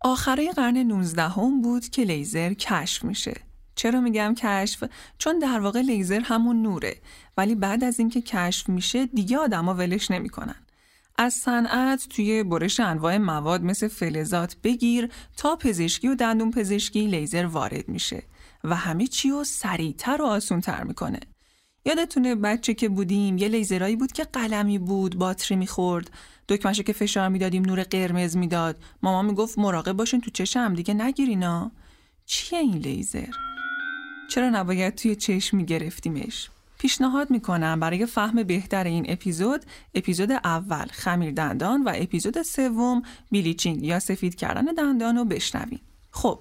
آخرای قرن 19 هم بود که لیزر کشف میشه. چرا میگم کشف؟ چون در واقع لیزر همون نوره ولی بعد از اینکه کشف میشه دیگه آدما ولش نمی‌کنن. از صنعت توی برش انواع مواد مثل فلزات بگیر تا پزشکی و دندون پزشکی لیزر وارد میشه و همه چی رو سریعتر و آسونتر می‌کنه. یادتونه بچه که بودیم یه لیزرایی بود که قلمی بود باتری می‌خورد. دکمهشو که فشار می‌دادیم نور قرمز می‌داد. ماما می‌گفت مراقب باشین تو چشم دیگه نگیرینا. چیه این لیزر؟ چرا نباید توی چشم میگرفتیمش؟ پیشنهاد می‌کنم برای فهم بهتر این اپیزود اپیزود اول خمیر دندان و اپیزود سوم بیلیچینگ یا سفید کردن دندان رو بشنویم خب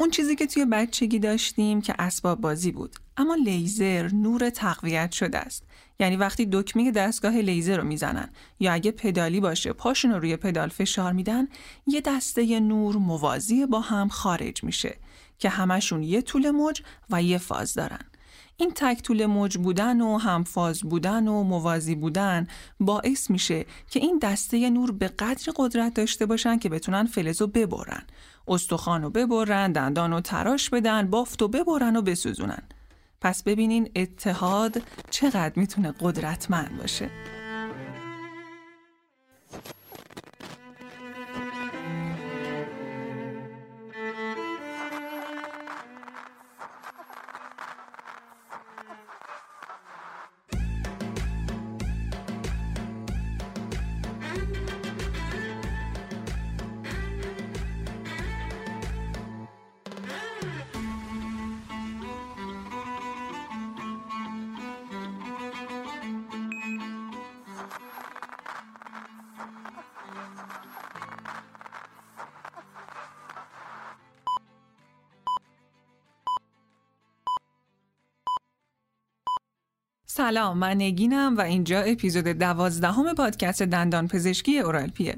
اون چیزی که توی بچگی داشتیم که اسباب بازی بود. اما لیزر نور تقویت شده است. یعنی وقتی دکمه دستگاه لیزر رو می‌زنن یا اگه پدالی باشه پاشون رو روی پدال فشار میدن یه دسته نور موازی با هم خارج میشه که همشون یه طول موج و یه فاز دارن. این تک طول موج بودن و همفاز بودن و موازی بودن باعث میشه که این دسته نور به قدر قدرت داشته باشن که بتونن فلزو ببرن. استخوان رو ببرن دندان تراش بدن بافت و ببرن و بسوزونن. پس ببینین اتحاد چقدر می‌تونه قدرتمند باشه. سلام من نگینم و اینجا اپیزود دوازدهم پادکست دندان پزشکی اورالپیه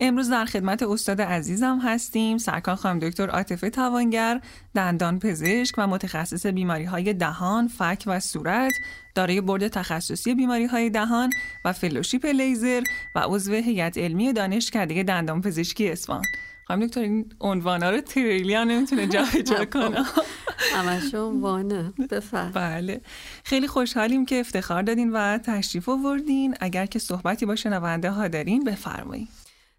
امروز در خدمت استاد عزیزم هستیم سرکان خانم دکتر عاطفه توانگر دندان پزشک و متخصص بیماری های دهان، فک و صورت دارای برد تخصصی بیماری های دهان و فلوشیپ لیزر و عضو هیئت علمی دانشکده دندان پزشکی اصفهان. خانم دکتر این عنوانا رو تریلیان نمی‌تونه جا خب. کنه. همشون وانه بفرم. بله. خیلی خوشحالیم که افتخار دادین و تشریف آوردین. اگر که صحبتی با شنونده ها دارین بفرمایید.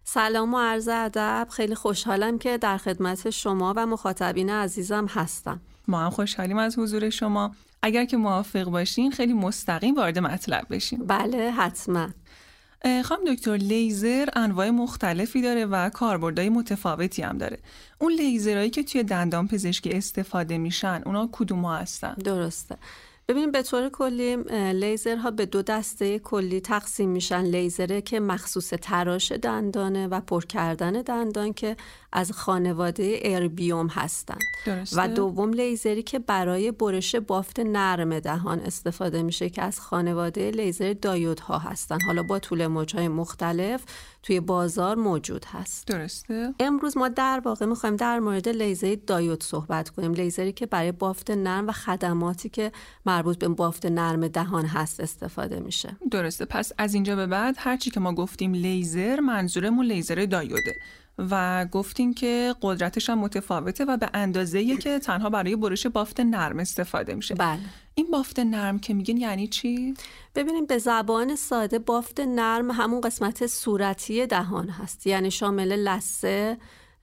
سلام و عرض ادب. خیلی خوشحالم که در خدمت شما و مخاطبین عزیزم هستم. ما هم خوشحالیم از حضور شما. اگر که موافق باشین خیلی مستقیم وارد مطلب بشیم بله حتما. خانم دکتر لیزر انواع مختلفی داره و کاربردهای متفاوتی هم داره. اون لیزرهایی که توی دندان پزشکی استفاده میشن اونا کدوم هستن؟ درسته. ببینیم به طور کلی لیزرها به دو دسته کلی تقسیم میشن. لیزره که مخصوص تراش دندانه و پر کردن دندان که از خانواده اربیوم هستند و دوم لیزری که برای برش بافت نرم دهان استفاده میشه که از خانواده لیزر دایودها هستند حالا با طول موجهای مختلف توی بازار موجود هست. درسته. امروز ما در واقع می‌خوایم در مورد لیزر دایود صحبت کنیم. لیزری که برای بافت نرم و خدماتی که مربوط به بافت نرم دهان هست استفاده میشه. درسته. پس از اینجا به بعد هرچی که ما گفتیم لیزر منظورمون لیزر دایوده. و گفتیم که قدرتش هم متفاوته و به اندازه که تنها برای برش بافت نرم استفاده میشه. بله. این بافت نرم که میگین یعنی چی؟ ببینیم به زبان ساده بافت نرم همون قسمت صورتی دهان هست. یعنی شامل لسه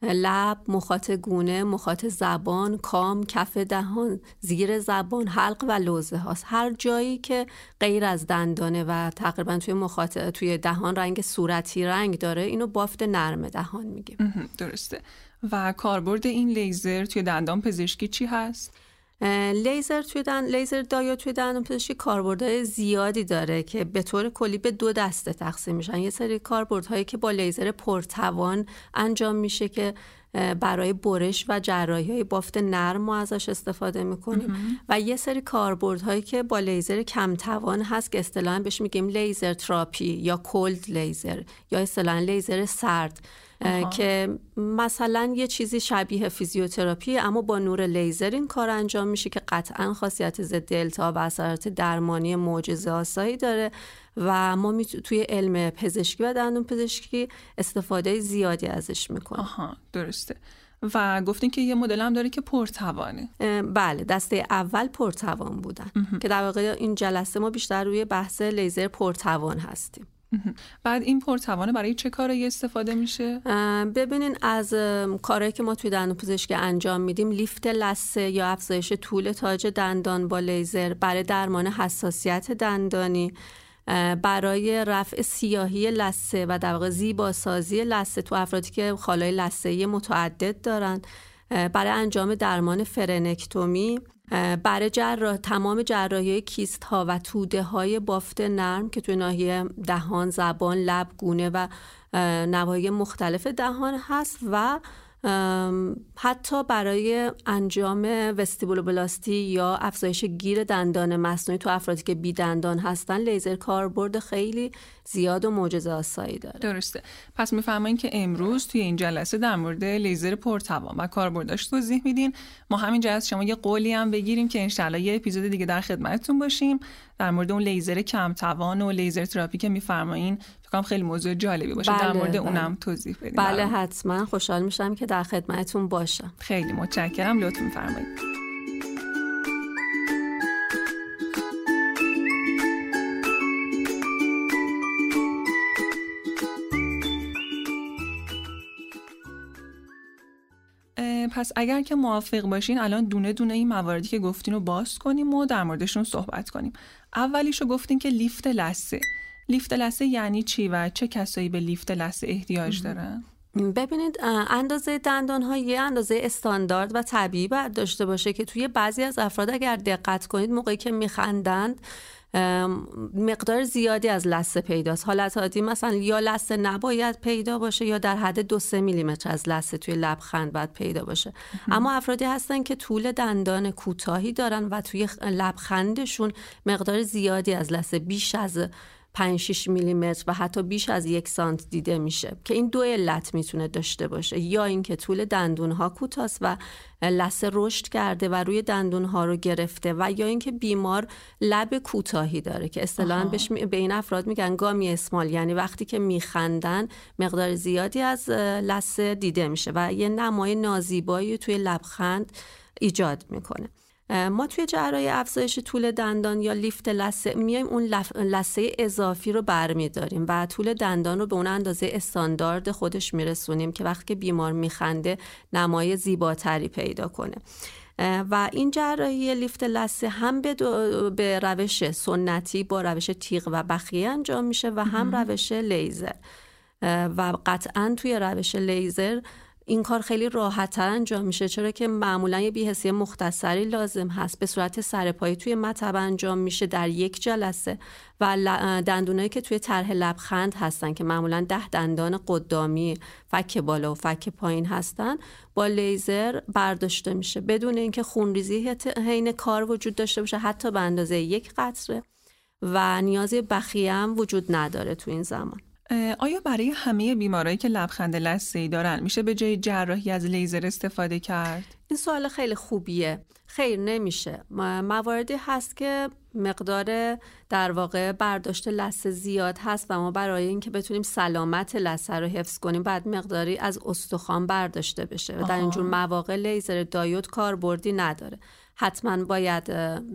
لب، مخاط گونه، مخاط زبان، کام، کف دهان، زیر زبان، حلق و لوزه هاست. هر جایی که غیر از دندانه و تقریبا توی مخاط توی دهان رنگ صورتی رنگ داره اینو بافت نرم دهان میگیم. درسته. و کاربرد این لیزر توی دندان پزشکی چی هست؟ لیزر توی دن... لیزر دایا توی دندان پزشکی کاربردهای زیادی داره که به طور کلی به دو دسته تقسیم میشن. یه سری کاربردهایی که با لیزر پرتوان انجام میشه که برای برش و جراحی های بافت نرم ما ازش استفاده می‌کنیم. و یه سری کاربردهایی که با لیزر کم توان هست که اصطلاحا بهش میگیم laser therapy یا cold laser یا اصطلاحا لیزر سرد. که مثلا یه چیزی شبیه فیزیوتراپی اما با نور لیزر این کار انجام میشه که قطعا خاصیت ضد التهاب و اثرات درمانی معجزه آسایی داره و ما می توی علم پزشکی و دندون پزشکی استفاده زیادی ازش می‌کنیم. آها درسته. و گفتین که یه مدل هم داره که پرتوانه. بله دسته اول پرتوان بودن. که در واقع این جلسه ما بیشتر روی بحث لیزر پرتوان هستیم. بعد این پرتوانه برای چه کاری استفاده میشه؟ ببینین از کارهایی که ما توی دندون پزشکی انجام میدیم لیفت لثه یا افزایش طول تاج دندان با لیزر برای درمان حساسیت دندانی برای رفع سیاهی لثه و در واقع زیباسازی لثه تو افرادی که خالای لثه متعدد دارن برای انجام درمان فرنکتومی برای جراح تمام جراحی کیست ها و توده های بافت نرم که توی ناحیه دهان زبان لب گونه و نواحی مختلف دهان هست و حتی برای انجام وستیبولوبلاستی یا افزایش گیر دندان مصنوعی تو افرادی که بی دندان هستن لیزر کاربرد خیلی زیاد و معجزه آسایی داره. درسته. پس می‌فهمین که امروز توی این جلسه در مورد لیزر پرتوان و کاربرداش توضیح میدین. ما همین از شما یه قولی هم بگیریم که انشالله یه اپیزود دیگه در خدمتتون باشیم. در مورد اون لیزر کم توان و لیزر تراپی که میفرمایین فکرم خیلی موضوع جالبی باشه. در مورد بله. اونم توضیح بدیم بله حتما. خوشحال میشم که در خدمتتون باشم. خیلی متشکرم. لطف میفرمایید. پس اگر که موافق باشین الان دونه دونه این مواردی که گفتین رو باز کنیم و در موردشون صحبت کنیم. اولیشو گفتین که لیفت لسه لیفت لسه یعنی چی و چه کسایی به لیفت لسه احتیاج دارن؟ ببینید اندازه دندان ها یه اندازه استاندارد و طبیعی باید داشته باشه که توی بعضی از افراد اگر دقت کنید موقعی که میخندند مقدار زیادی از لسه پیداست. حالت عادی مثلا یا لسه نباید پیدا باشه یا در حد دو سه میلیمتر از لسه توی لبخند باید پیدا باشه. اما افرادی هستن که طول دندان کوتاهی دارن و توی لبخندشون مقدار زیادی از لسه بیش از 5 6 میلیمتر و حتی بیش از یک سانت دیده میشه که این دو علت می‌تونه داشته باشه. یا اینکه طول دندون ها کوتاست و لسه رشد کرده و روی دندون ها رو گرفته و یا اینکه بیمار لب کوتاهی داره که اصطلاحا بهش به این افراد میگن گامی اسمال یعنی وقتی که میخندن مقدار زیادی از لسه دیده میشه و یه نمای نازیبایی توی لبخند ایجاد می‌کنه. ما توی جراحی افزایش طول دندان یا لیفت لسه میایم اون لسه اضافی رو برمیداریم و طول دندان رو به اون اندازه استاندارد خودش میرسونیم که وقتی که بیمار میخنده نمای زیباتری پیدا کنه. و این جراحی لیفت لسه هم به, به روش سنتی با روش تیغ و بخیه انجام میشه و هم روش لیزر. و قطعا توی روش لیزر این کار خیلی راحتتر انجام میشه چرا که معمولا یه بیهسی مختصری لازم هست. به صورت سرپایی توی مطب انجام میشه در یک جلسه و دندونایی که توی طرح لبخند هستن که معمولا ده دندان قدامی فک بالا و فک پایین هستن با لیزر برداشته میشه. بدون اینکه خونریزی حین کار وجود داشته باشه حتی به اندازه یک قطره و نیازی بخیه هم وجود نداره تو این زمان. آیا برای همه بیمارایی که لبخند لثه‌ای دارن میشه به جای جراحی از لیزر استفاده کرد؟ این سوال خیلی خوبیه. خیر نمیشه. مواردی هست که مقدار در واقع برداشت لثه زیاد هست و ما برای اینکه بتونیم سلامت لثه رو حفظ کنیم بعد مقداری از استخوان برداشته بشه و در اینجور مواقع لیزر دایود کاربردی نداره. حتما باید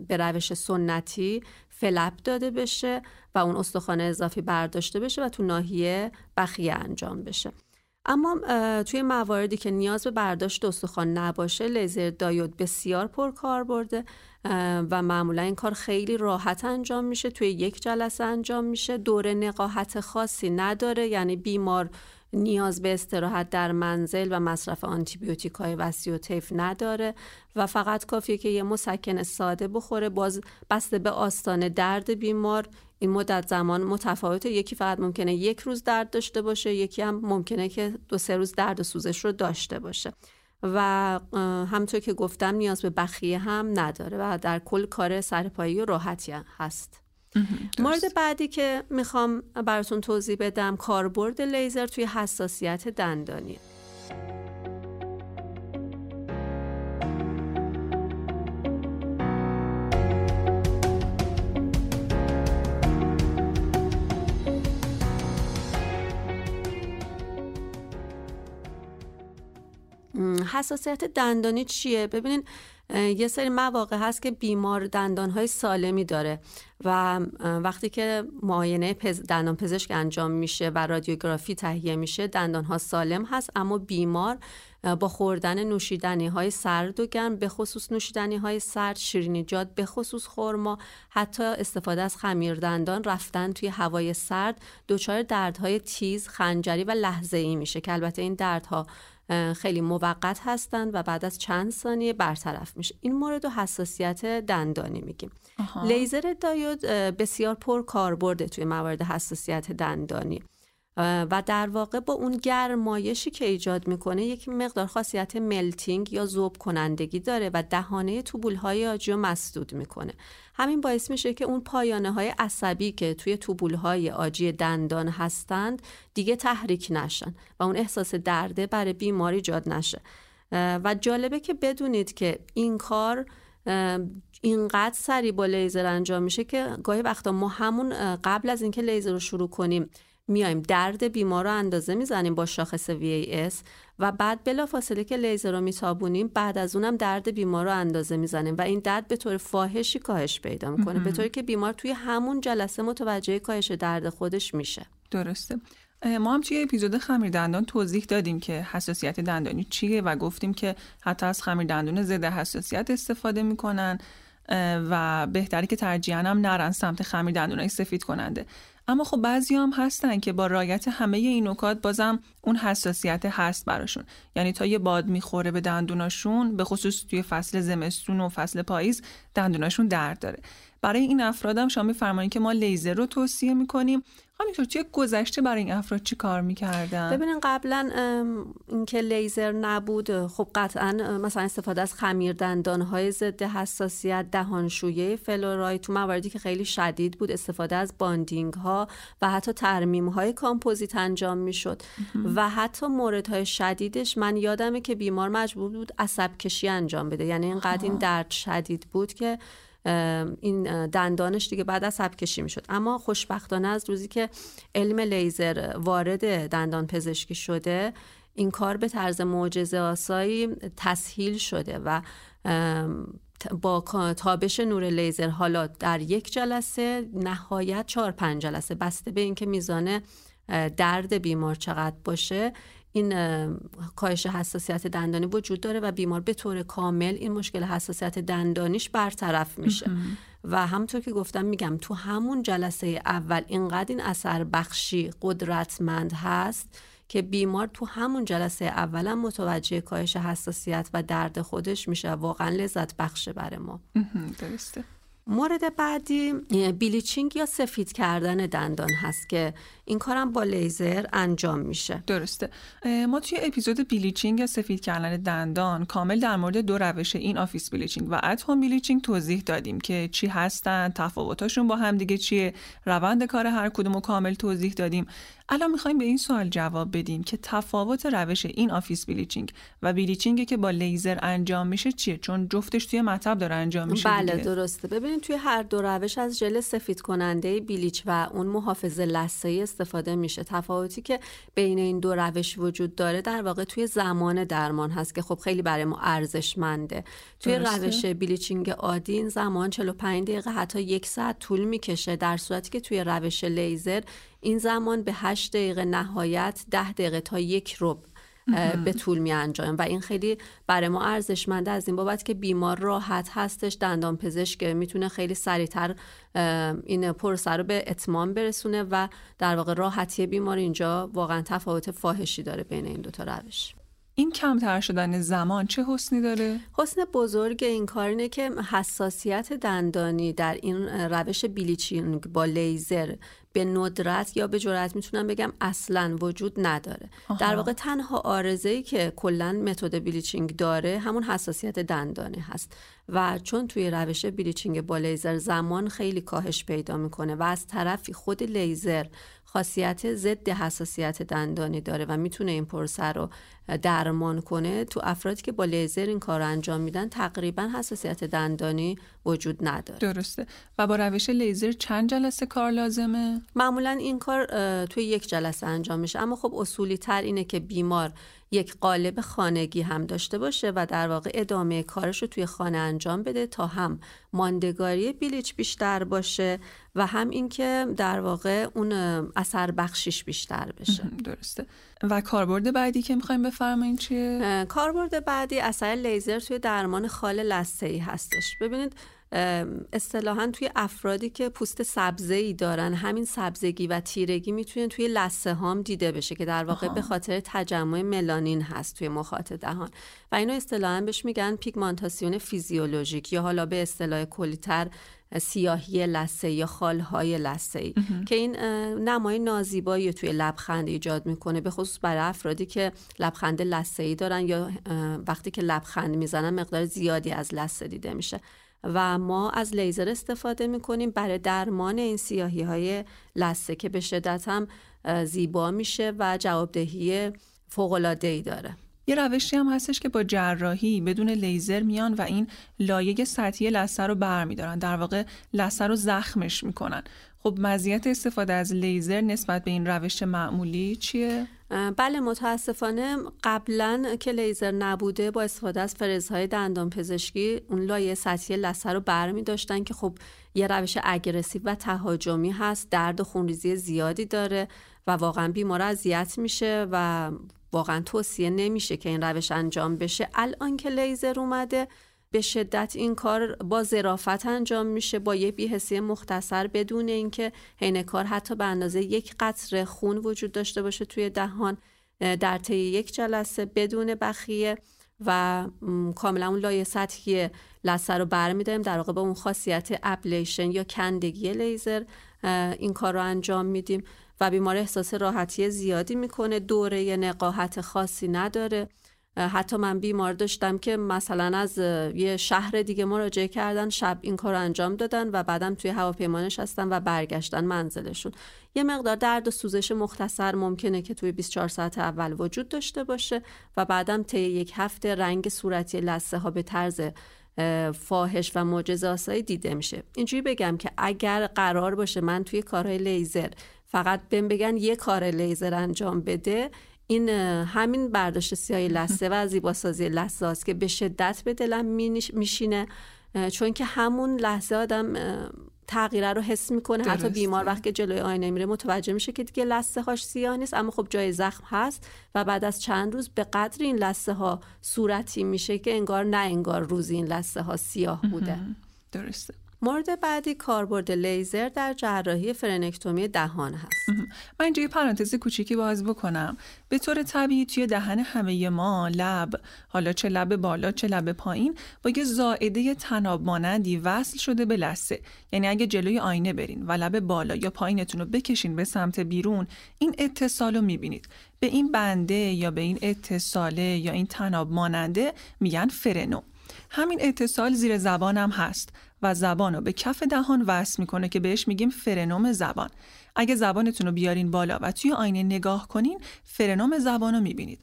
به روش سنتی فلپ داده بشه و اون استخوان اضافی برداشته بشه و تو ناحیه بخیه انجام بشه. اما توی مواردی که نیاز به برداشت استخوان نباشه لیزر دایود بسیار پر کار برده و معمولا این کار خیلی راحت انجام میشه توی یک جلسه انجام میشه. دوره نقاهت خاصی نداره یعنی بیمار نیاز به استراحت در منزل و مصرف آنتیبیوتیک های وسیع و طیف نداره و فقط کافیه که یه مسکن ساده بخوره. باز بسته به آستان درد بیمار. این مدت زمان متفاوته. یکی فقط ممکنه یک روز درد داشته باشه یکی هم ممکنه که دو سه روز درد و سوزش رو داشته باشه. و همطور که گفتم نیاز به بخیه هم نداره و در کل کار سرپایی و راحتی هست. مورد بعدی که می‌خوام براتون توضیح بدم کاربرد لیزر توی حساسیت دندانی. حساسیت دندانی چیه؟ ببینین یه سری مواقع هست که بیمار دندانهای سالمی داره و وقتی که معاینه پز... دندان پزشک انجام میشه و رادیوگرافی تهیه میشه دندانها سالم هست اما بیمار با خوردن نوشیدنی های سرد و گرم به خصوص نوشیدنی های سرد شیرینیجات به خصوص خورما حتی استفاده از خمیر دندان رفتن توی هوای سرد دچار دردهای تیز خنجری و لحظه ای میشه که البته این دردها خیلی موقت هستند و بعد از چند ثانیه برطرف میشه. این مورد و حساسیت دندانی میگیم. لیزر دایود بسیار پر کاربرده توی موارد حساسیت دندانی. و در واقع با اون گرمایشی که ایجاد می‌کنه یک مقدار خاصیت ملتینگ یا ذوب کنندگی داره و دهانه توبول های آجی رو مسدود می‌کنه. همین باعث میشه که اون پایانه های عصبی که توی توبول های آجی دندان هستند دیگه تحریک نشن و اون احساس درده برای بیماری ایجاد نشه. و جالبه که بدونید که این کار اینقدر سریع با لیزر انجام میشه که گاهی وقتا ما همون قبل از اینکه لیزر رو شروع کنیم میایم درد بیمار رو اندازه می‌زنیم با شاخص VAS و بعد بلافاصله که لیزر رو میتابونیم بعد از اونم درد بیمار رو اندازه می‌زنیم و این درد به طور فاحشی کاهش پیدا می‌کنه به طوری که بیمار توی همون جلسه متوجه کاهش درد خودش میشه. درسته. ما هم توی اپیزود خمیر دندان توضیح دادیم که حساسیت دندانی چیه و گفتیم که حتی از خمیر دندون ضد حساسیت استفاده می‌کنن. و بهتری که ترجیحاً هم نرن سمت خمیر دندونای سفید کننده. اما خب بعضی هم هستن که با رایت همه این نکات بازم اون حساسیت هست براشون. یعنی تا یه باد می‌خوره به دندوناشون به خصوص توی فصل زمستون و فصل پاییز دندوناشون درد داره. برای این افرادم شما میفرمایید که ما لیزر رو توصیه می‌کنیم. همینطور توی گذشته برای این افراد چی کار می‌کردن؟ ببینین قبلا اینکه لیزر نبود خب قطعا مثلا استفاده از خمیر دندان های ضد حساسیت دهانشویه فلوراید تو مواردی که خیلی شدید بود استفاده از bonding ها و حتی ترمیم های کامپوزیت انجام می‌شد. و حتی مورد های شدیدش من یادمه که بیمار مجبور بود عصب کشی انجام بده. یعنی اینقدر این درد شدید بود که این دندانش دیگه بعد از حب کشی می‌شد. اما خوشبختانه از روزی که علم لیزر وارد دندان پزشکی شده این کار به طرز معجزه آسایی تسهیل شده و با تابش نور لیزر حالا در یک جلسه نهایت چهار پنج جلسه بسته به اینکه میزان درد بیمار چقدر باشه این کاهش حساسیت دندانی وجود داره و بیمار به طور کامل این مشکل حساسیت دندانیش برطرف میشه. و همینطور که گفتم میگم تو همون جلسه اول اینقدر این اثر بخشی قدرتمند هست که بیمار تو همون جلسه اولا متوجه کاهش حساسیت و درد خودش میشه واقعا لذت بخشه برای ما. درسته. مورد بعدی bleaching یا سفید کردن دندان هست که این کارم با لیزر انجام میشه. درسته. ما توی اپیزود bleaching یا سفید کردن دندان کامل در مورد دو روش in-office bleaching و at-home bleaching توضیح دادیم که چی هستن تفاوتاشون با هم دیگه چیه روند کار هر کدوم کامل توضیح دادیم. الان می‌خوایم به این سوال جواب بدیم که تفاوت روش in-office bleaching و bleaching ی که با لیزر انجام میشه چیه؟ چون جفتش توی مطب داره انجام میشه بله درسته. ببینید توی هر دو روش از ژل سفید کننده bleach و اون محافظ لثه‌ای استفاده میشه. تفاوتی که بین این دو روش وجود داره در واقع توی زمان درمان هست که خب خیلی برای ما ارزشمنده. توی روش bleaching عادی این زمان 45 دقیقه حتی یک ساعت طول می‌کشه در صورتی که توی روش لیزر این زمان به 8 دقیقه نهایت 10 دقیقه تا یک رب به طول می انجام و این خیلی برای ما ارزشمنده از این بابت که بیمار راحت هستش دندان پزشک می‌تونه خیلی سریعتر این پروسه رو به اتمام برسونه و در واقع راحتی بیمار اینجا واقعا تفاوت فاحشی داره بین این دوتا روش. این کمتر شدن زمان چه حسنی داره؟ حسن بزرگ این کار اینه که حساسیت دندانی در این روش بیلیچینگ با لیزر به ندرت یا به جرات می‌تونم بگم اصلا وجود نداره در واقع تنها عارضه که کلا متد bleaching داره همون حساسیت دندانه هست و چون توی روش bleaching با لیزر زمان خیلی کاهش پیدا می‌کنه و از طرفی خود لیزر خاصیت ضد حساسیت دندانی داره و می‌تونه این پروسه رو درمان کنه. تو افرادی که با لیزر این کار رو انجام میدن تقریبا حساسیت دندانی وجود نداره. درسته. و با روش لیزر چند جلسه کار لازمه؟ معمولا این کار توی یک جلسه انجام میشه. اما خب اصولی تر اینه که بیمار یک قالب خانگی هم داشته باشه و در واقع ادامه کارش رو توی خانه انجام بده تا هم ماندگاری بلیچ بیشتر باشه و هم اینکه در واقع اون اثر بخشیش بیشتر بشه. درسته. و کاربرد بعدی که می‌خوایم بفرمایین چیه؟ کاربرد بعدی اثر لیزر توی درمان خال لثه ای هستش. ببینید اصطلاحا توی افرادی که پوست سبزه ای دارن همین سبزگی و تیرگی می‌تونه توی لسه هام دیده بشه که در واقع به خاطر تجمع ملانین هست توی مخاط دهان. و اینو اصطلاحا بهش میگن پیگمانتاسیون فیزیولوژیک یا حالا به اصطلاح کلیتر سیاهی لسه یا خالهای لسه ای که این نمای نازیبایی توی لبخند ایجاد می‌کنه به خصوص برای افرادی که لبخند لسه ای دارن یا وقتی که لبخند می‌زنن مقدار زیادی از لسه دیده میشه. و ما از لیزر استفاده می‌کنیم. برای درمان این سیاهی های لسه که به شدت هم زیبا میشه و جوابدهی فوقلاده ای داره. یه روشی هم هستش که با جراحی بدون لیزر میان و این لایه سطحی لثه رو برمیدارن. در واقع لثه رو زخمش می‌کنن. خب مزیت استفاده از لیزر نسبت به این روش معمولی چیه؟ بله متاسفانه قبلا که لیزر نبوده با استفاده از فرزهای دندان پزشکی اون لایه سطحی لثه رو برمی داشتن که خب یه روش اگرسیو و تهاجمی هست درد و خونریزی زیادی داره و واقعا بیمار اذیت میشه و واقعا توصیه نمیشه که این روش انجام بشه. الان که لیزر اومده به شدت این کار با ظرافت انجام میشه با یه بیهسی مختصر بدون اینکه حین کار حتی به اندازه یک قطره خون وجود داشته باشه توی دهان در طی یک جلسه بدون بخیه و کاملا اون لایه سطحی لثه رو برمیداریم. در واقع با اون خاصیت ابلیشن یا کندگی لیزر این کار رو انجام میدیم و بیمار احساس راحتی زیادی می‌کنه. دوره نقاهت خاصی نداره. حتی من بیمار داشتم که مثلا از یه شهر دیگه مراجعه کردن شب این کار انجام دادن و بعدم توی هواپیما نشستن و برگشتن منزلشون. یه مقدار درد و سوزش مختصر ممکنه که توی 24 ساعت اول وجود داشته باشه و بعدم طی یک هفته رنگ صورتی لثه ها به طرز فاحش و معجزه دیده میشه. اینجوری بگم که اگر قرار باشه من توی کارهای لیزر فقط بهم بگن یه کار لیزر انجام بده این همین برداشت سیاه لسه و زیباسازی لسه است که به شدت به دلم میشینه چون که همون لحظه آدم تغییره رو حس می‌کنه. حتی بیمار وقتی جلوی آینه میره متوجه میشه که دیگه لسه هاش سیاه نیست اما خب جای زخم هست و بعد از چند روز به قدر این لسه ها صورتی میشه که انگار نه انگار روزی این لسه ها سیاه بوده. درسته. مورد بعدی کاربرد لیزر در جراحی فرنکتومی دهان هست. من اینجا یه پرانتز کوچیکی باز بکنم. به طور طبیعی توی دهن همه ما لب حالا چه لب بالا چه لب پایین با یه زائده تناب مانندی وصل شده به لسه یعنی اگه جلوی آینه برین و لب بالا یا پایینتون رو بکشین به سمت بیرون این اتصال رو می‌بینید. به این بنده یا به این اتصاله یا این تناب ماننده میگن فرنو. همین اتصال زیر زبانم هست. و زبان رو به کف دهان وصل می‌کنه که بهش میگیم فرنوم زبان. اگه زبانتون رو بیارین بالا و توی آینه نگاه کنین فرنوم زبان رو می‌بینید.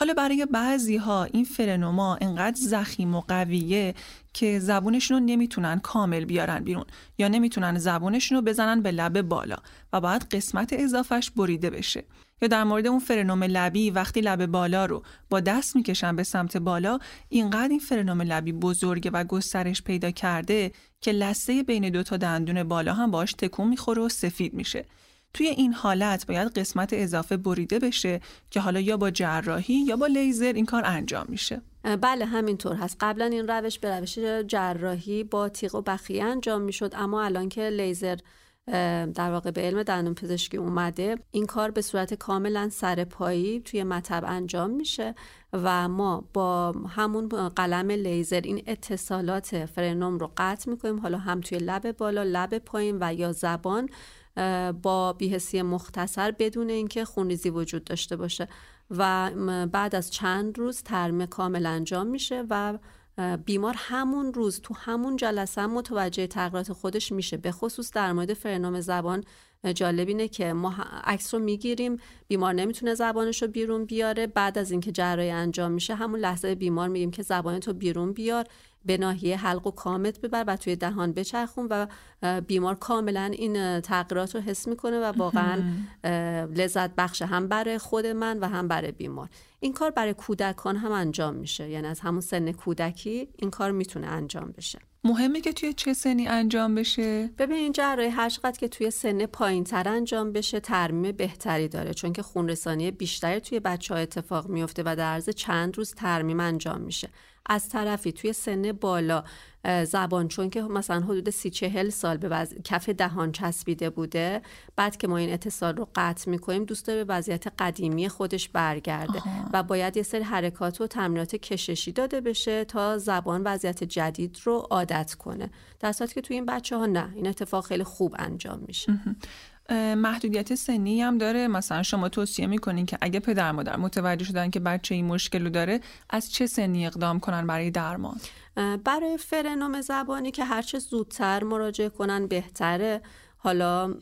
حالا برای بعضی ها این فرنوما انقدر زخیم و قویه که زبونشون رو نمی‌تونن کامل بیارن بیرون یا نمی‌تونن زبونشون رو بزنن به لب بالا و باید قسمت اضافش بریده بشه. یا در مورد اون فرنوم لبی وقتی لب بالا رو با دست می‌کشن به سمت بالا اینقدر این فرنوم لبی بزرگه و گسترش پیدا کرده که لسه بین دو تا دندون بالا هم باش تکون می‌خوره و سفید میشه. توی این حالت باید قسمت اضافه بریده بشه که حالا یا با جراحی یا با لیزر این کار انجام میشه. بله همینطور هست. قبلا این روش به روش جراحی با تیغ و بخیه انجام می‌شد اما الان که لیزر در واقع به علم دندون پزشکی اومده این کار به صورت کاملا سرپایی توی مطب انجام میشه و ما با همون قلم لیزر این اتصالات فرنوم رو قطع می‌کنیم. حالا هم توی لب بالا لب پایین و یا زبان با بیهسی مختصر بدون اینکه خونریزی وجود داشته باشه و بعد از چند روز ترمه کامل انجام میشه و بیمار همون روز تو همون جلسه متوجه تغییرات خودش میشه. به خصوص در مورد فرنام زبان جالب اینه که ما عکس رو می‌گیریم بیمار نمی‌تونه زبانش رو بیرون بیاره. بعد از اینکه جراحی انجام میشه همون لحظه بیمار میگیم که زبانتو بیرون بیار. به ناحیه حلق و کامت ببر و توی دهان بچرخون و بیمار کاملا این تغییرات رو حس می‌کنه و واقعا لذت بخش هم برای خود من و هم برای بیمار. این کار برای کودکان هم انجام میشه. یعنی از همون سن کودکی این کار می‌تونه انجام بشه. مهمه که توی چه سنی انجام بشه؟ ببین این جراحی هر که توی سن پایین تر انجام بشه ترمیم بهتری داره. چون که خونرسانی بیشتری توی بچه ها اتفاق میفته و در عرض چند روز ترمیم انجام میشه. از طرفی توی سن بالا زبان چون که مثلا حدود سی چهل سال به کف دهان چسبیده بوده بعد که ما این اتصال رو قطع می‌کنیم دوست داره به وضعیت قدیمی خودش برگرده و باید یه سری حرکات و تمرینات کششی داده بشه تا زبان وضعیت جدید رو عادت کنه. در که توی این بچه ها نه این اتفاق خیلی خوب انجام میشه. محدودیت سنی هم داره. مثلا شما توصیه می‌کنین که اگه پدر مادر متوجه شدن که بچه این مشکل رو داره از چه سنی اقدام کنن برای درمان؟ برای فرنوم زبانی که هرچه زودتر مراجعه کنن بهتره. حالا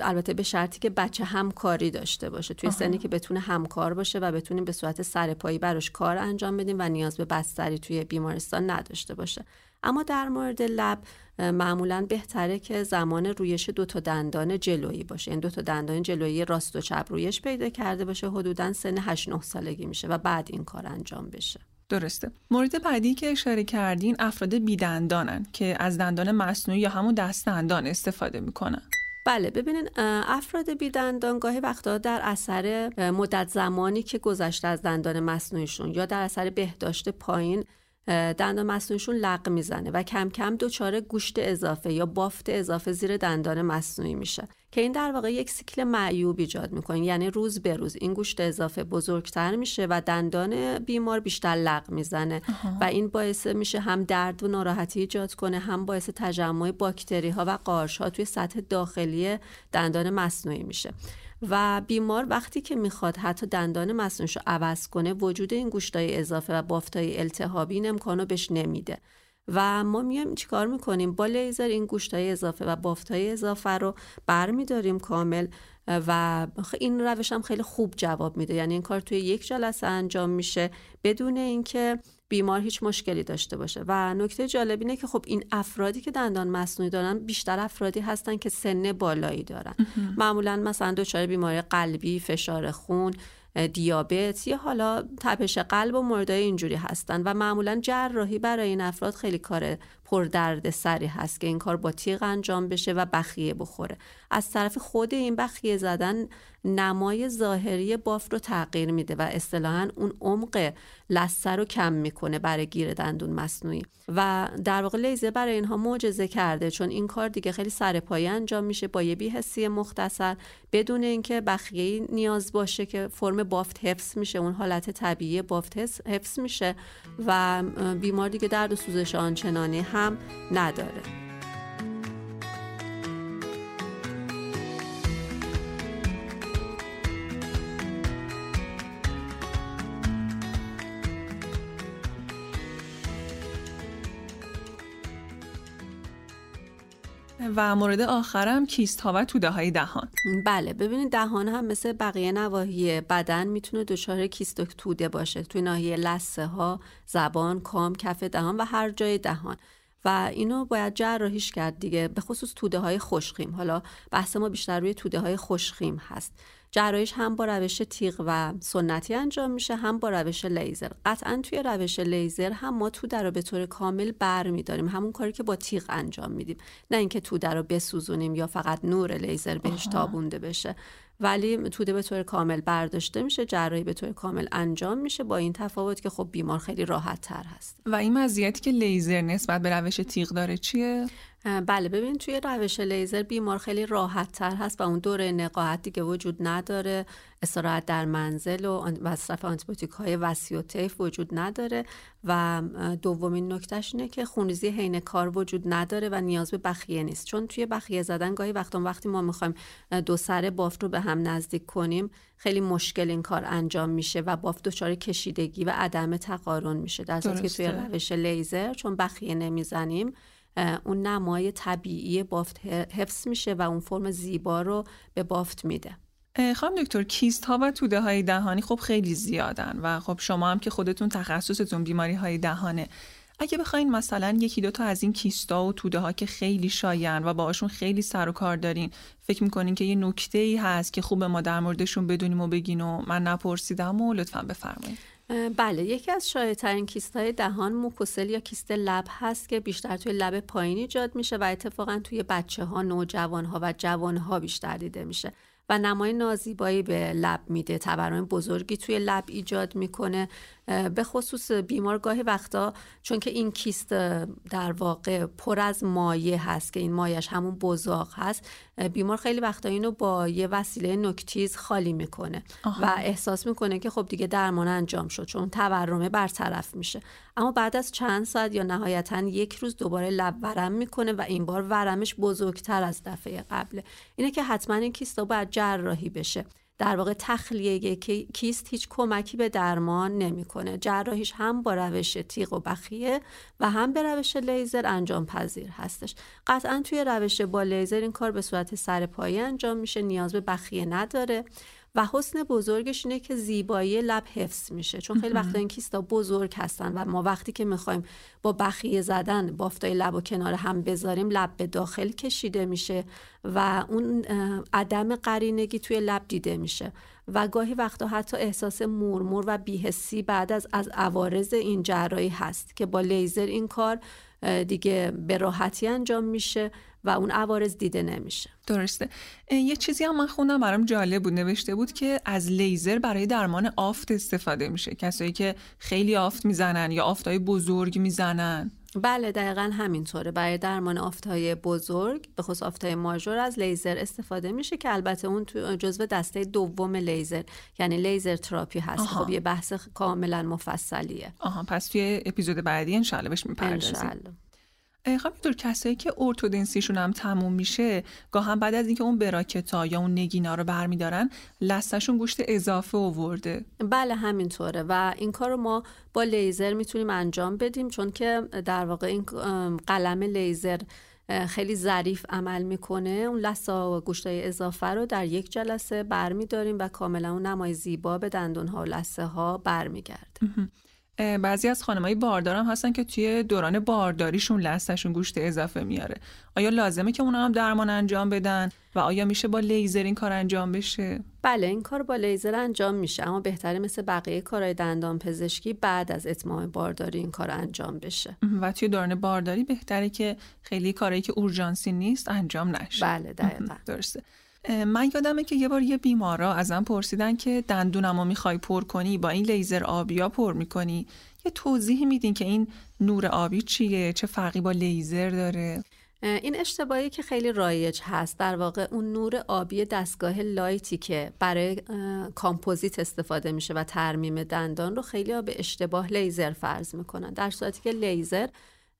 البته به شرطی که بچه همکاری داشته باشه. توی سنی که بتونه همکار باشه و بتونیم به صورت سرپایی براش کار انجام بدیم و نیاز به بستری توی بیمارستان نداشته باشه. اما در مورد لب معمولا بهتره که زمان رویش دو تا دندان جلویی باشه. این یعنی دو تا دندان جلویی راست و چپ رویش پیدا کرده باشه. حدودا سن 8 9 سالگی میشه و بعد این کار انجام بشه. درسته. مورد بعدی که اشاره کردین افراد بیدندانن که از دندان مصنوعی یا همون دست دندان استفاده می‌کنن. بله ببینین افراد بیدندان گاهی وقتا در اثر مدت زمانی که گذشته از دندان مصنوعیشون یا در اثر بهداشت پایین دندان مصنوعیشون لق می‌زنه و کم کم دچار گوشت اضافه یا بافت اضافه زیر دندان مصنوعی میشه که این در واقع یک سیکل معیوب ایجاد می‌کنه. یعنی روز به روز این گوشت اضافه بزرگتر میشه و دندان بیمار بیشتر لق می‌زنه و این باعث میشه هم درد و ناراحتی ایجاد کنه هم باعث تجمع باکتری ها و قارش ها توی سطح داخلی دندان مصنوعی میشه. و بیمار وقتی که می‌خواد حتی دندان مصنوعیش رو عوض کنه وجود این گوشتای اضافه و بافتای التهابی این امکانو بهش نمیده. و ما میایم چیکار می‌کنیم؟ با لیزر این گوشتای اضافه و بافتای اضافه رو برمیداریم کامل و این روش هم خیلی خوب جواب میده. یعنی این کار توی یک جلسه انجام میشه بدون اینکه بیمار هیچ مشکلی داشته باشه. و نکته جالب اینه که خب این افرادی که دندان مصنوعی دارن بیشتر افرادی هستن که سن بالایی دارن. معمولا مثلا دچار بیماری قلبی فشار خون دیابت یا حالا تپش قلب و موردهای اینجوری هستن. و معمولا جراحی برای این افراد خیلی کار پردرد سری هست که این کار با تیغ انجام بشه و بخیه بخوره. از طرف خود این بخیه زدن نمای ظاهری بافت رو تغییر میده و اصطلاحا اون عمق لثه رو کم می‌کنه برای گیر دندون مصنوعی. و در واقع لیزر برای اینها معجزه کرده چون این کار دیگه خیلی سرپایه انجام میشه با یه بیهسی مختصر بدون اینکه بخیه نیاز باشه که فرم بافت حفظ میشه اون حالت طبیعی بافت حفظ میشه و بیمار دیگه درد و سوزش آنچنانی نداره. و مورد آخرم کیست ها و توده های دهان. بله ببینید دهان هم مثل بقیه نواحی بدن می‌تونه دچار کیست و توده باشه. توی ناحیه لسه ها زبان کام کف دهان و هر جای دهان. و اینو باید جراحیش کرد دیگه به خصوص توده های خوشخیم حالا بحث ما بیشتر روی توده های خوشخیم هست. جراحیش هم با روش تیغ و سنتی انجام میشه هم با روش لیزر. قطعا توی روش لیزر هم ما توده رو به طور کامل بر میداریم. همون کاری که با تیغ انجام میدیم. نه اینکه توده رو بسوزونیم یا فقط نور لیزر بهش تابونده بشه. ولی توده به طور کامل برداشته میشه جراحی به طور کامل انجام میشه با این تفاوت که خب بیمار خیلی راحت تر هست. و این مزیتی که لیزر نسبت به روش تیغ داره چیه؟ بله ببین توی روش لیزر بیمار خیلی راحت تر هست و اون دوره نقاهت دیگه وجود نداره. استراحت در منزل و مصرف آنتیبیوتیک های وسی و تیف وجود نداره و دومین نکتهش اینه که خونریزی حین کار وجود نداره و نیاز به بخیه نیست. چون توی بخیه زدن گاهی وقتا وقتی ما می‌خوایم دو سر بافت رو به هم نزدیک کنیم خیلی مشکل این کار انجام میشه و بافت دچار کشیدگی و عدم تقارن میشه. در که توی روش لیزر چون بخیه نمی‌زنیم اون نمای طبیعی بافت حفظ میشه و اون فرم زیبا رو به بافت میده. خانم دکتر کیست ها و توده های دهانی خب خیلی زیادن و خب شما هم که خودتون تخصصتون بیماری های دهانه. اگه بخواین مثلا یکی دوتا از این کیستا و توده ها که خیلی شاین و باهاشون خیلی سر و کار دارین فکر می‌کنین که یه نکته ای هست که خوب ما در موردشون بدونیم و بگین و من نپرسیدم و لطفا بفرمایید. بله یکی از شایعترین کیست های دهان موکوسل یا کیست لب هست که بیشتر توی لب پایین ایجاد میشه و اتفاقا توی بچه ها نوجوان ها و جوان ها بیشتر دیده میشه و نمای نازیبایی به لب میده. تورم بزرگی توی لب ایجاد می‌کنه به خصوص بیمار گاهی وقتا چون که این کیست در واقع پر از مایه هست که این مایش همون بزاق هست بیمار خیلی وقتا اینو با یه وسیله نکتیز خالی می‌کنه و احساس می‌کنه که خب دیگه درمان انجام شد چون تورمه برطرف میشه. اما بعد از چند ساعت یا نهایتا یک روز دوباره لب ورم می‌کنه و این بار ورمش بزرگتر از دفعه قبله. اینه که حتما این کیستا باید جراحی بشه. در واقع تخلیه کیست هیچ کمکی به درمان نمی‌کنه. جراحیش هم با روش تیغ و بخیه و هم به روش لیزر انجام پذیر هستش. قطعا توی روش با لیزر این کار به صورت سرپایی انجام میشه. نیاز به بخیه نداره. و حسن بزرگش اینه که زیبایی لب حفظ میشه. چون خیلی وقتا این کیستا بزرگ هستن و ما وقتی که می‌خوایم با بخیه زدن بافتای لب و کنار هم بذاریم لب به داخل کشیده میشه و اون عدم قرینگی توی لب دیده میشه. و گاهی وقتا حتی احساس مورمور و بیهسی بعد از از عوارض این جراحی هست که با لیزر این کار دیگه به راحتی انجام میشه. و اون عوارض دیده نمیشه. درسته. یه چیزی هم من خوندم برام جالب بود. نوشته بود که از لیزر برای درمان آفت استفاده میشه. کسایی که خیلی آفت می‌زنن یا آفتهای بزرگ می‌زنن. بله دقیقا همینطوره. برای درمان آفتهای بزرگ به خصوص آفتهای ماژور از لیزر استفاده میشه که البته اون تو جزو دسته دوم لیزر یعنی laser therapy هست. آها. خب یه بحث کاملا مفصلیه. آها پس توی اپیزود بعدی انشالله بهش می‌پردازیم. همینطور کسایی که ارتودنسیشون هم تموم میشه گاهم بعد از اینکه اون bracket ا یا اون نگینا رو برمیدارن لثشون گوشت اضافه آورده. بله همینطوره و این کار رو ما با لیزر می‌تونیم انجام بدیم چون که در واقع این قلم لیزر خیلی ظریف عمل می‌کنه. اون لثه‌ها و گوشتای اضافه رو در یک جلسه برمیداریم و کاملا اون نمای زیبا به دندون ها و لثه ها برمیگرده بعضی از خانمایی باردار هم هستن که توی دوران بارداریشون لستشون گوشت اضافه میاره. آیا لازمه که اونا هم درمان انجام بدن؟ و آیا میشه با لیزر این کار انجام بشه؟ بله این کار با لیزر انجام میشه اما بهتره مثل بقیه کارهای دندان پزشکی بعد از اتمام بارداری این کار انجام بشه. و توی دوران بارداری بهتره که خیلی کارهایی که اورژانسی نیست انجام نشه. بله دقیقا. درسته. من یادمه که یه بار یه بیمارا ازم پرسیدن که دندونمو می‌خوای پر کنی؟ با این لیزر آبیا پر می‌کنی؟ یه توضیح میدین که این نور آبی چیه؟ چه فرقی با لیزر داره؟ این اشتباهی که خیلی رایج هست. در واقع اون نور آبی دستگاه light ی که برای کامپوزیت استفاده میشه و ترمیم دندان رو خیلی به اشتباه لیزر فرض می‌کنن. در صورتی که لیزر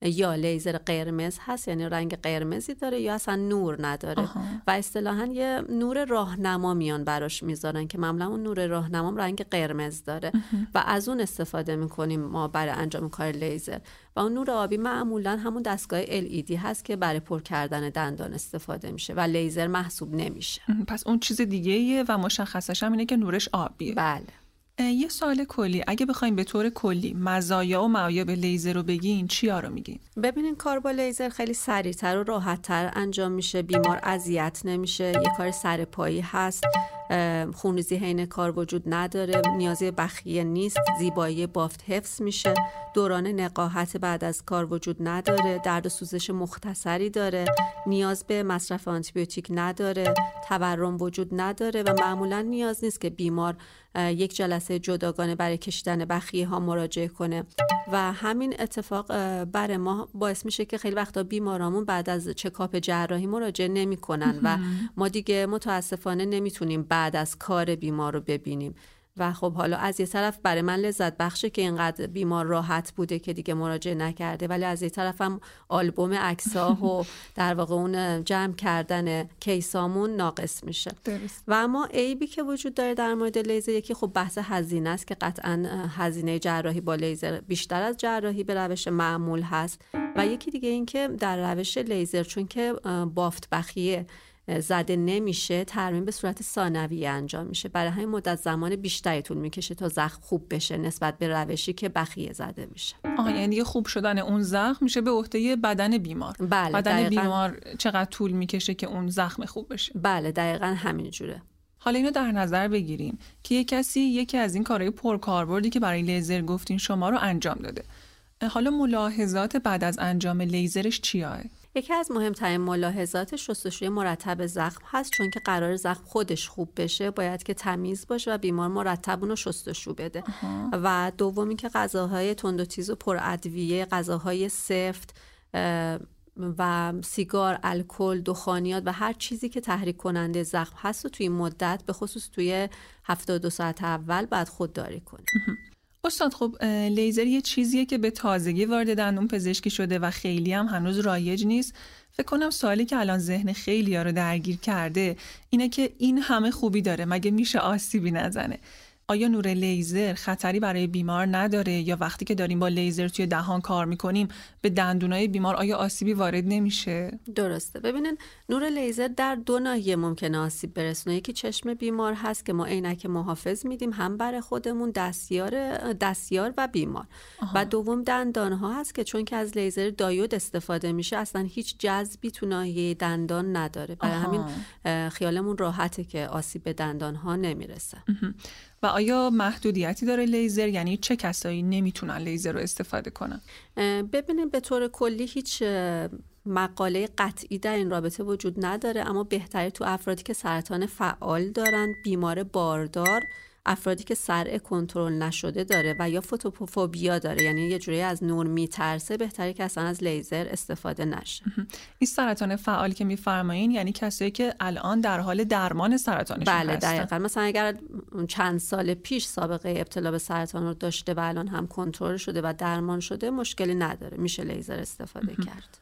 یا لیزر قرمز هست یعنی رنگ قرمزی داره یا اصلا نور نداره. و اصطلاحا یه نور راهنما میان براش می‌ذارن که معمولا اون نور راهنما رنگ قرمز داره. و از اون استفاده می‌کنیم ما برای انجام کار لیزر. و اون نور آبی معمولا همون دستگاه LED هست که برای پر کردن دندان استفاده میشه و لیزر محسوب نمیشه. پس اون چیز دیگه و مشخصش هم اینه که نورش آبیه. بله. یه سوال کلی. اگه بخوایم به طور کلی مزایا و معایب لیزر رو بگین چیا رو میگین؟ ببینین کار با لیزر خیلی سریعتر و راحتتر انجام میشه. بیمار اذیت نمیشه. یه کار سرپایی هست. خونریزی حین کار وجود نداره. نیازی بخیه نیست. زیبایی بافت حفظ میشه. دوران نقاهت بعد از کار وجود نداره. درد و سوزش مختصری داره. نیاز به مصرف آنتیبیوتیک نداره. تورم وجود نداره و معمولا نیاز نیست که بیمار یک جلسه جداگانه برای کشیدن بخیه ها مراجعه کنه. و همین اتفاق برای ما باعث میشه که خیلی وقتا بیمارامون بعد از چکاپ جراحی مراجعه نمی‌کنن و ما دیگه متاسفانه نمی‌تونیم بعد از کار بیمار رو ببینیم. و خب حالا از یه طرف برای من لذت بخشه که اینقدر بیمار راحت بوده که دیگه مراجعه نکرده ولی از یه طرف هم آلبوم عکساه و در واقع اون جمع کردن کیسامون ناقص میشه. و اما عیبی که وجود داره در مورد لیزر یکی خب بحث هزینه است که قطعا هزینه جراحی با لیزر بیشتر از جراحی به روش معمول هست. و یکی دیگه این که در روش لیزر چون که بافت بخیه زده نمیشه ترمیم به صورت ثانویه انجام میشه. برای همین مدت زمان بیشتری طول می‌کشه تا زخم خوب بشه نسبت به روشی که بخیه زده میشه. آها یعنی دیگه خوب شدن اون زخم میشه به عهده بدن بیمار. بله بدن دقیقاً. بیمار چقدر طول می‌کشه که اون زخم خوب بشه؟ بله دقیقا همین جوره. حالا اینو در نظر بگیریم که یه کسی یکی از این کارهای پرکاربردی که برای لیزر گفتین شما رو انجام داده. حالا ملاحظات بعد از انجام لیزرش چیاه؟ یکی از مهمترین ملاحظات شستشوی مرتب زخم هست چون که قرار زخم خودش خوب بشه باید که تمیز باشه و بیمار مرتب اونو شستشو بده. و دومی که غذاهای تند و تیز و پر ادویه غذاهای سفت و سیگار، الکل، دخانیات و هر چیزی که تحریک کننده زخم هست و توی این مدت به خصوص توی 72 ساعت اول بعد خودداری کنه. استاد خب لیزر یه چیزیه که به تازگی وارد دندون پزشکی شده و خیلی هم هنوز رایج نیست. فکر کنم سوالی که الان ذهن خیلی رو درگیر کرده اینه که این همه خوبی داره مگه میشه آسیبی نزنه؟ آیا نور لیزر خطری برای بیمار نداره یا وقتی که داریم با لیزر توی دهان کار می‌کنیم به دندونای بیمار آیا آسیبی وارد نمیشه؟ درسته. ببینین نور لیزر در دو ناحیه ممکنه آسیب برسونه. یکی چشم بیمار هست که ما عینک محافظ میدیم هم برای خودمون دستیار دستیار و بیمار. و دوم دندان ها هست که چون که از لیزر دایود استفاده میشه اصلا هیچ جذبی تو ناحیه دندان نداره. برای آها. همین خیالمون راحته که آسیب به دندان ها نمی‌رسه و آیا محدودیتی داره لیزر؟ یعنی چه کسایی نمی‌تونن لیزر رو استفاده کنن؟ اه، ببینید به طور کلی هیچ مقاله قطعی در این رابطه وجود نداره اما بهتری تو افرادی که سرطان فعال دارن بیمار باردار افرادی که سرع کنترل نشده داره و یا فوتوفوبیا داره یعنی یه جوری از نور میترسه بهتری که اصلا از لیزر استفاده نشه. این سرطان فعال که میفرمایین یعنی کسایی که الان در حال درمان سرطانشون بله هستن. دقیقا. مثلا اگر چند سال پیش سابقه ابتلا به سرطان رو داشته و الان هم کنترل شده و درمان شده مشکلی نداره. میشه لیزر استفاده کرد.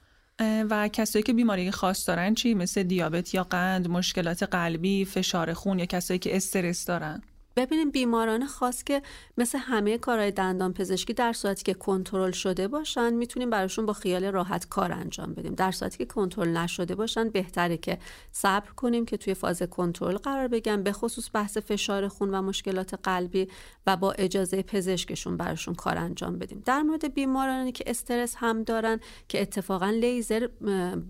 و کسایی که بیماری خاص دارن چی؟ مثل دیابت یا قند مشکلات قلبی فشار خون یا کسایی که استرس دارن. ببینیم بیماران خاص که مثل همه کارهای دندان پزشکی در صورتی که کنترل شده باشن می‌تونیم براشون با خیال راحت کار انجام بدیم. در صورتی که کنترل نشده باشن بهتره که صبر کنیم که توی فاز کنترل قرار بگیرن به خصوص بحث فشار خون و مشکلات قلبی و با اجازه پزشکشون براشون کار انجام بدیم. در مورد بیمارانی که استرس هم دارن که اتفاقا لیزر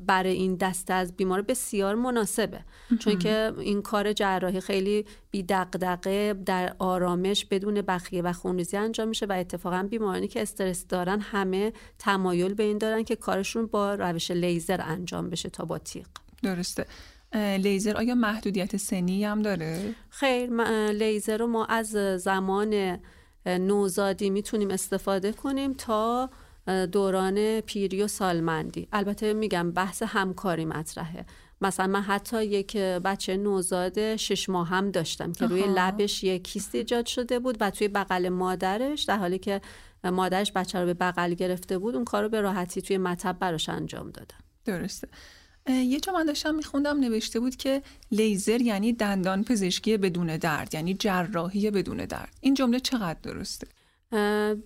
برای این دسته از بیمار بسیار مناسبه. چون که این کار جراحی خیلی بی دغدغه در آرامش بدون بخیه و خونریزی انجام میشه و اتفاقا بیمارانی که استرس دارن همه تمایل به این دارن که کارشون با روش لیزر انجام بشه تا با تیغ. درسته. لیزر آیا محدودیت سنی هم داره؟ خیر لیزر رو ما از زمان نوزادی می‌تونیم استفاده کنیم تا دوران پیری و سالمندی. البته میگم بحث همکاری مطرحه. مثلا من حتی یک بچه نوزاد شش ماه هم داشتم که روی. لبش یک کیست ایجاد شده بود و توی بغل مادرش در حالی که مادرش بچه رو به بغل گرفته بود اون کار رو به راحتی توی مطب براش انجام دادم. درسته. یه جا من داشتم میخوندم نوشته بود که لیزر یعنی دندان پزشکی بدون درد یعنی جراحی بدون درد. این جمله چقدر درسته؟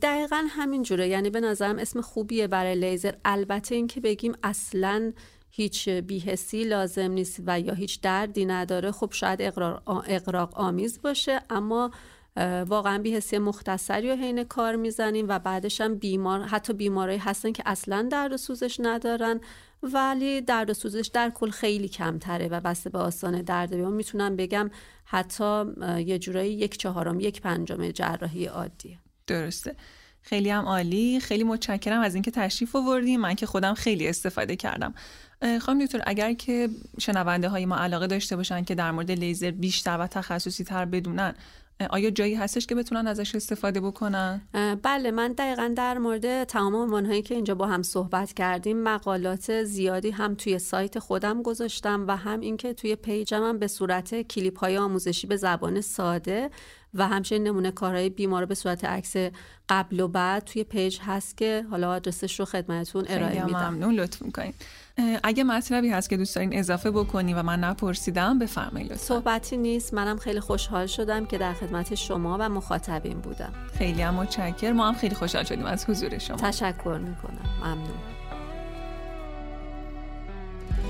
دقیقا همین جوره. یعنی به نظرم اسم خوبیه برای لیزر. البته اینکه بگیم اصلا هیچ بیهسی لازم نیست و یا هیچ دردی نداره خب شاید اقراق آمیز باشه. اما واقعا بیهسی مختصری و حین کار می‌زنیم و بعدش هم بیمار حتی بیمارایی هستن که اصلا درد و سوزش ندارن ولی درد و سوزش در کل خیلی کمتره و بسته به آسان درد بیمار. می‌تونم بگم حتی یه جورایی یک چهارم یک پنجم جراحی عادیه. درسته. خیلی هم عالی. خیلی متشکرم از اینکه تشریف آوردیم من که خودم خیلی استفاده کردم. خانم دکتر اگر که شنونده های ما علاقه داشته باشن که در مورد لیزر بیشتر و تخصصی تر بدونن آیا جایی هستش که بتونن ازش استفاده بکنن؟ بله من دقیقا در مورد تمام عنوانهایی که اینجا با هم صحبت کردیم مقالات زیادی هم توی سایت خودم گذاشتم و هم اینکه توی page م هم به صورت کلیپ های آموزشی به زبان ساده و همچنین نمونه کارهای بیمار به صورت عکس قبل و بعد توی page هست که حالا آدرسش رو خدمتتون ارائه میدم. ممنون لطف می‌کنین. اگه مطلبی هست که دوست دارین اضافه بکنی و من نپرسیدم بفرمایید لطفا. صحبتی نیست. منم خیلی خوشحال شدم که در خدمت شما و مخاطبین بودم. خیلی هم متشکر ما هم خیلی خوشحال شدیم از حضور شما. تشکر می‌کنم. ممنون.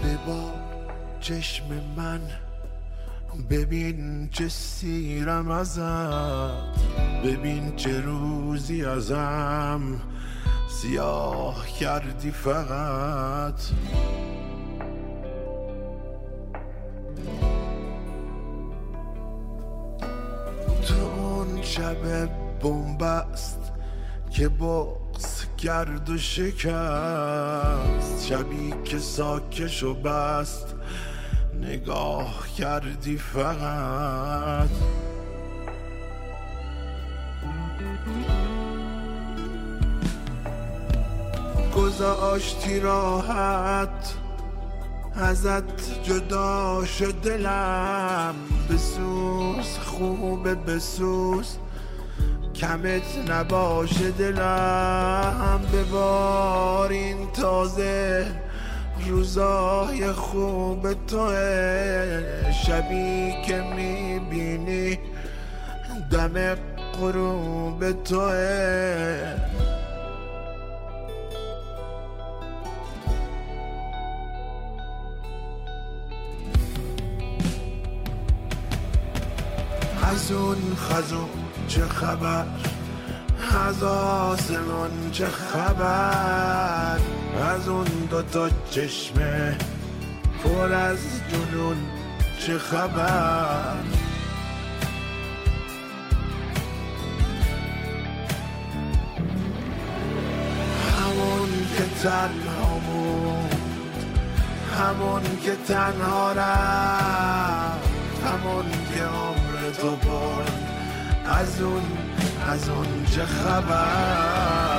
به باد چشم من ببین چه سیرم ازم ببین چه روزی ازم. سیاه کردی فقط. تو اون شب بومبست که بغز کرد و شکست. شبی که ساکش و بست. نگاه کردی فقط. گذاشتی راحت ازت جدا شد دلم بسوز خوبه بسوز. کمت نباشه دلم. ببار این تازه روزای خوب توه. شبی که می‌بینی دم غروب توه. از اون خزون چه خبر؟ از آسمان چه خبر؟ از اون دوتا چشمه پر از جنون چه خبر؟ همون که تنها بود همون که تنها رفت همون که تو برد از اون از اون چه خبر.